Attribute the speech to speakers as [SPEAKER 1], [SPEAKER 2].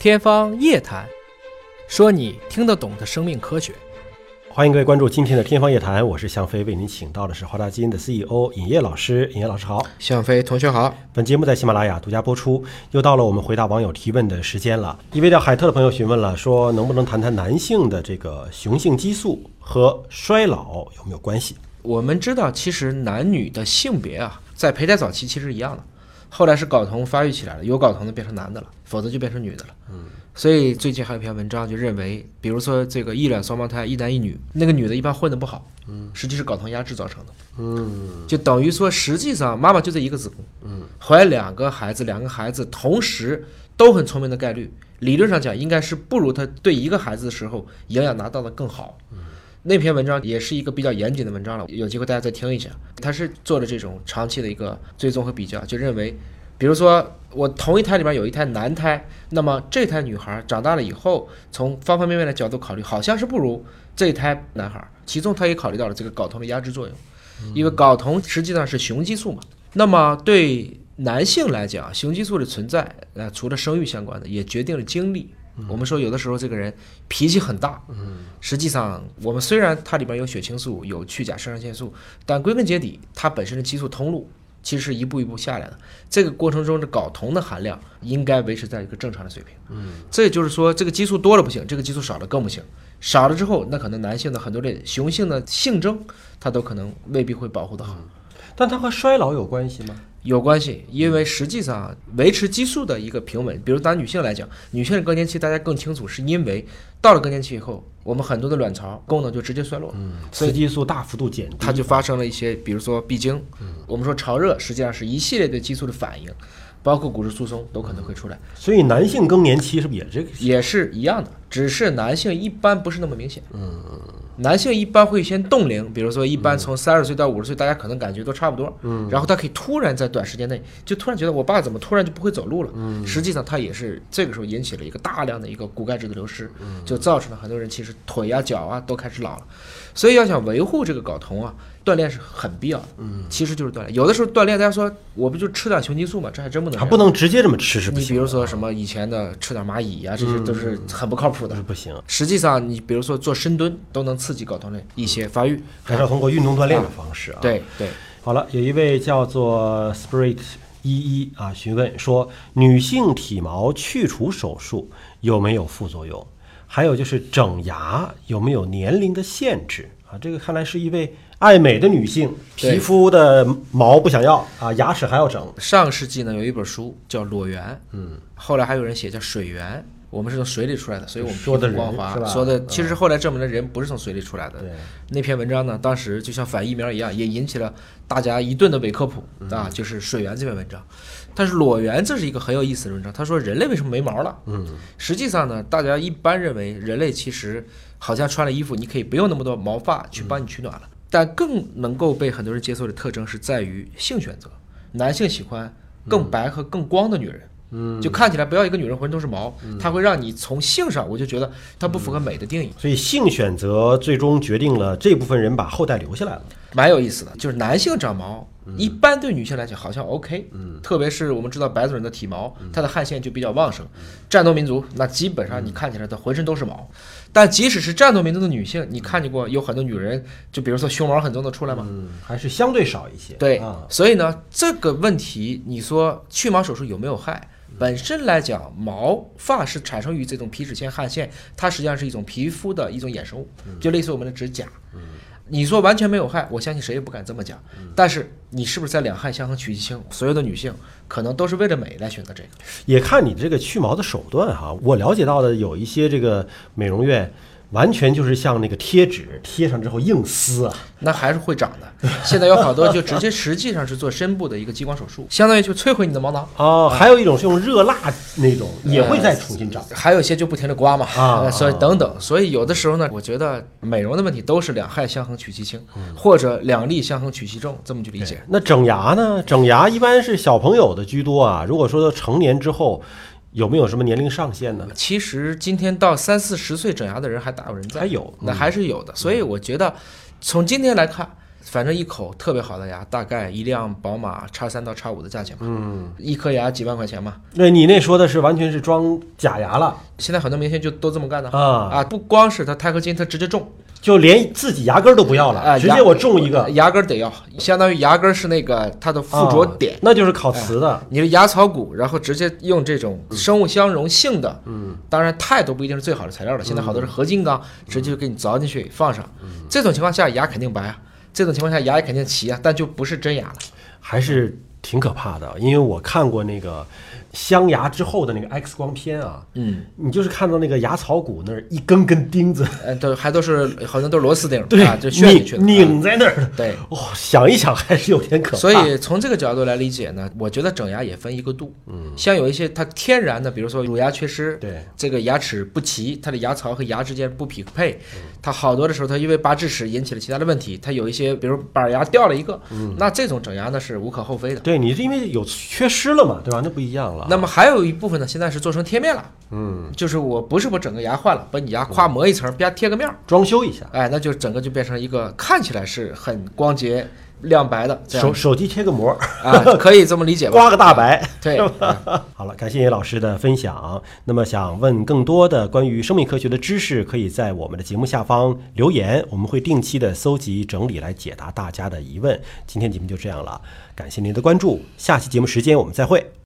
[SPEAKER 1] 天方夜谭，说你听得懂的生命科学。
[SPEAKER 2] 欢迎各位关注今天的《天方夜谭》，我是向飞，为您请到的是华大基因的 CEO 尹烨老师。尹烨老师好，
[SPEAKER 1] 向飞同学好。
[SPEAKER 2] 本节目在喜马拉雅独家播出。又到了我们回答网友提问的时间了。一位叫海特的朋友询问了，说能不能谈谈男性的这个雄性激素和衰老有没有关系？
[SPEAKER 1] 我们知道，其实男女的性别啊，在胚胎早期其实一样的，后来是睾酮发育起来了，有睾酮的变成男的了，否则就变成女的了。嗯。所以最近还有一篇文章就认为，比如说这个异卵双胞胎一男一女，那个女的一般混得不好，嗯，实际是睾酮压制造成的，嗯，就等于说实际上妈妈就这一个子宫，嗯，怀两个孩子，两个孩子同时都很聪明的概率，理论上讲应该是不如他对一个孩子的时候营养拿到的更好，嗯，那篇文章也是一个比较严谨的文章了，有机会大家再听一下，他是做了这种长期的一个追踪和比较，就认为。比如说，我同一胎里边有一胎男胎，那么这胎女孩长大了以后，从方方面面的角度考虑，好像是不如这胎男孩。其中他也考虑到了这个睾酮的压制作用，因为睾酮实际上是雄激素嘛。那么对男性来讲，雄激素的存在，呃，除了生育相关的，也决定了精力。我们说有的时候这个人脾气很大，嗯实际上我们虽然它里边有血清素、有去甲肾上腺素，但归根结底，它本身的激素通路。其实是一步一步下来的，这个过程中的睾酮的含量应该维持在一个正常的水平。嗯，这也就是说，这个激素多了不行，这个激素少了更不行。少了之后，那可能男性的很多类雄性的性征，它都可能未必会保护得好。
[SPEAKER 2] 但它和衰老有关系吗？
[SPEAKER 1] 有关系，因为实际上维持激素的一个平稳，比如拿女性来讲，女性的更年期大家更清楚，是因为到了更年期以后，我们很多的卵巢功能就直接衰落，
[SPEAKER 2] 嗯，雌激素大幅度减低，
[SPEAKER 1] 它就发生了一些，比如说闭经，嗯，我们说潮热，实际上是一系列的激素的反应，包括骨质疏松都可能会出来。
[SPEAKER 2] 所以男性更年期是不是也这个？
[SPEAKER 1] 也是一样的，只是男性一般不是那么明显，嗯。男性一般会先冻龄，比如说一般从三十岁到五十岁，大家可能感觉都差不多。嗯，然后他可以突然在短时间内就突然觉得我爸怎么突然就不会走路了？嗯，实际上他也是这个时候引起了一个大量的一个骨钙质的流失，就造成了很多人其实腿啊脚啊都开始老了。所以要想维护这个睾酮啊，锻炼是很必要的。嗯，其实就是锻炼。有的时候锻炼，大家说我不就吃点雄激素嘛？这还真不能。
[SPEAKER 2] 还不能直接这么吃是不
[SPEAKER 1] 行。你比如说什么以前的吃点蚂蚁呀，这些都是很不靠谱的。
[SPEAKER 2] 是不行。
[SPEAKER 1] 实际上你比如说做深蹲都能刺激睾酮的一些发育，
[SPEAKER 2] 还是要通过运动锻炼的方式啊。
[SPEAKER 1] 对对。
[SPEAKER 2] 好了，有一位叫做 Spirit 一一啊询问说，女性体毛去除手术有没有副作用？还有就是整牙有没有年龄的限制啊？这个看来是一位爱美的女性，皮肤的毛不想要啊，牙齿还要整。
[SPEAKER 1] 上世纪呢，有一本书叫《裸猿》，嗯，后来还有人写叫《水源》。我们是从水里出来的，所以我们
[SPEAKER 2] 说的
[SPEAKER 1] 光滑。说的其实后来证明了人不是从水里出来的。那篇文章呢，当时就像反疫苗一样，也引起了大家一顿的伪科普啊，就是水源这篇文章。但是裸源这是一个很有意思的文章，他说人类为什么没毛了？嗯，实际上呢，大家一般认为人类其实好像穿了衣服，你可以不用那么多毛发去帮你取暖了。但更能够被很多人接受的特征是在于性选择，男性喜欢更白和更光的女人。嗯，就看起来不要一个女人浑身都是毛，它会让你从性上，我就觉得它不符合美的定义。
[SPEAKER 2] 所以性选择最终决定了这部分人把后代留下来了，
[SPEAKER 1] 蛮有意思的。就是男性长毛，一般对女性来讲好像 OK，嗯，特别是我们知道白种人的体毛，它的汗腺就比较旺盛。战斗民族那基本上你看起来它浑身都是毛，但即使是战斗民族的女性，你看见过有很多女人，就比如说胸毛很重的出来吗？
[SPEAKER 2] 嗯，还是相对少一些。
[SPEAKER 1] 对，所以呢，这个问题你说去毛手术有没有害？本身来讲，毛发是产生于这种皮脂腺汗腺，它实际上是一种皮肤的一种衍生物，就类似我们的指甲。你说完全没有害，我相信谁也不敢这么讲。但是你是不是在两害相衡取其轻？所有的女性可能都是为了美来选择这个，
[SPEAKER 2] 也看你这个去毛的手段哈。我了解到的有一些这个美容院。完全就是像那个贴纸贴上之后硬撕啊，
[SPEAKER 1] 那还是会长的。现在有好多就直接实际上是做深部的一个激光手术，相当于就摧毁你的毛囊
[SPEAKER 2] 哦。还有一种是用热蜡那种，也会再重新长。
[SPEAKER 1] 还有一些就不停的刮嘛啊，所以等等。所以有的时候呢，我觉得美容的问题都是两害相衡取其轻，或者两利相衡取其重，这么去理解。
[SPEAKER 2] 那整牙呢？整牙一般是小朋友的居多啊。如果说成年之后。有没有什么年龄上限呢？
[SPEAKER 1] 其实今天到三四十岁整牙的人还大有人在，
[SPEAKER 2] 还有，
[SPEAKER 1] 那还是有的。所以我觉得，从今天来看，反正一口特别好的牙，大概一辆宝马叉三到叉五的价钱吧。嗯，一颗牙几万块钱嘛。
[SPEAKER 2] 那你那说的是完全是装假牙了
[SPEAKER 1] 现在很多明星就都这么干的
[SPEAKER 2] 啊，
[SPEAKER 1] 啊，不光是他钛合金，他直接种
[SPEAKER 2] 就连自己牙根儿都不要了，
[SPEAKER 1] 啊，
[SPEAKER 2] 直接我种一个，
[SPEAKER 1] 牙根儿得要，相当于牙根儿是那个它的附着点。
[SPEAKER 2] 啊那就是烤瓷的。
[SPEAKER 1] 你的牙槽骨，然后直接用这种生物相容性的，
[SPEAKER 2] 嗯，
[SPEAKER 1] 当然钛都不一定是最好的材料了，现在好多是合金钢，直接就给你凿进去放上，这种情况下牙肯定白啊，这种情况下牙也肯定齐啊，但就不是真牙了。
[SPEAKER 2] 还是挺可怕的，因为我看过那个镶牙之后的那个 X 光片啊，
[SPEAKER 1] 嗯，
[SPEAKER 2] 你就是看到那个牙槽骨那儿一根根钉子，
[SPEAKER 1] 呃，都还都是好像都是螺丝钉，
[SPEAKER 2] 对
[SPEAKER 1] 啊，就旋进去
[SPEAKER 2] 拧在那儿的。
[SPEAKER 1] 对，
[SPEAKER 2] 哦，想一想还是有点可怕。
[SPEAKER 1] 所以从这个角度来理解呢，我觉得整牙也分一个度。嗯，像有一些它天然的，比如说乳牙缺失，
[SPEAKER 2] 对
[SPEAKER 1] 这个牙齿不齐，它的牙槽和牙之间不匹配，它好多的时候它因为拔智齿引起了其他的问题，它有一些比如板牙掉了一个，嗯那这种整牙呢是无可厚非的。
[SPEAKER 2] 对你是因为有缺失了嘛，对吧？那不一样了。
[SPEAKER 1] 那么还有一部分呢，现在是做成贴面了，嗯，就是我不是把整个牙换了，把你牙夸磨一层，啪贴个面，
[SPEAKER 2] 装修一下，
[SPEAKER 1] 哎，那就整个就变成一个看起来是很光洁亮白的这样
[SPEAKER 2] 手手机贴个膜，
[SPEAKER 1] 啊，可以这么理解吧？
[SPEAKER 2] 刮个大白。
[SPEAKER 1] 对，
[SPEAKER 2] 好了，感谢叶老师的分享。那么想问更多的关于生命科学的知识，可以在我们的节目下方留言，我们会定期的搜集整理来解答大家的疑问。今天节目就这样了，感谢您的关注，下期节目时间我们再会。